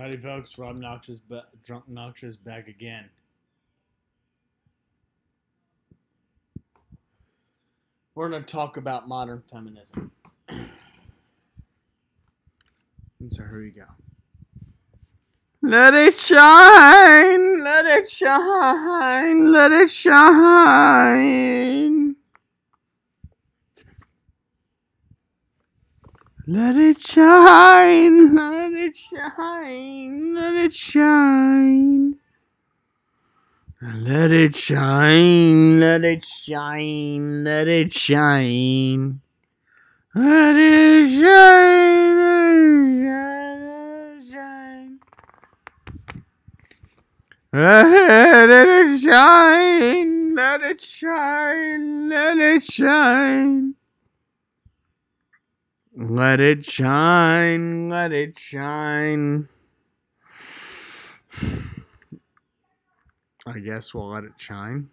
Howdy, folks. Rob Noxious, ba- Drunk Noxious, back again. We're going to talk about modern feminism. and so here we go. Let it shine, let it shine, let it shine. Let it shine, let it shine, let it shine. Let it shine, let it shine, let it shine. Let it shine, let it shine, let it shine. Let it shine, let it shine. Let it shine, let it shine. I guess we'll let it shine.